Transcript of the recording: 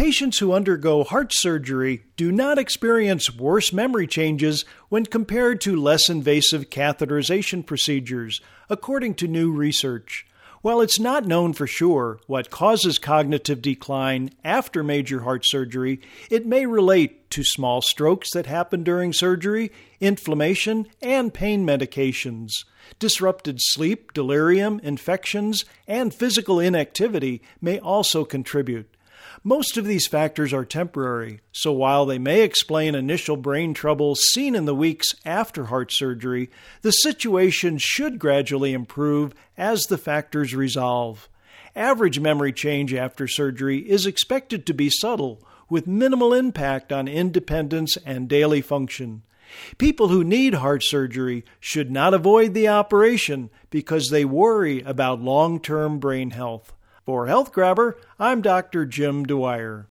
patients who undergo heart surgery do not experience worse memory changes when compared to less invasive catheterization procedures, according to new research. While it's not known for sure what causes cognitive decline after major heart surgery, it may relate to small strokes that happen during surgery, inflammation, and pain medications. Disrupted sleep, delirium, infections, and physical inactivity may also contribute. Most of these factors are temporary, so while they may explain initial brain trouble seen in the weeks after heart surgery, the situation should gradually improve as the factors resolve. Average memory change after surgery is expected to be subtle, with minimal impact on independence and daily function. People who need heart surgery should not avoid the operation because they worry about long term brain health. For Health Grabber, I'm Dr. Jim Dwyer.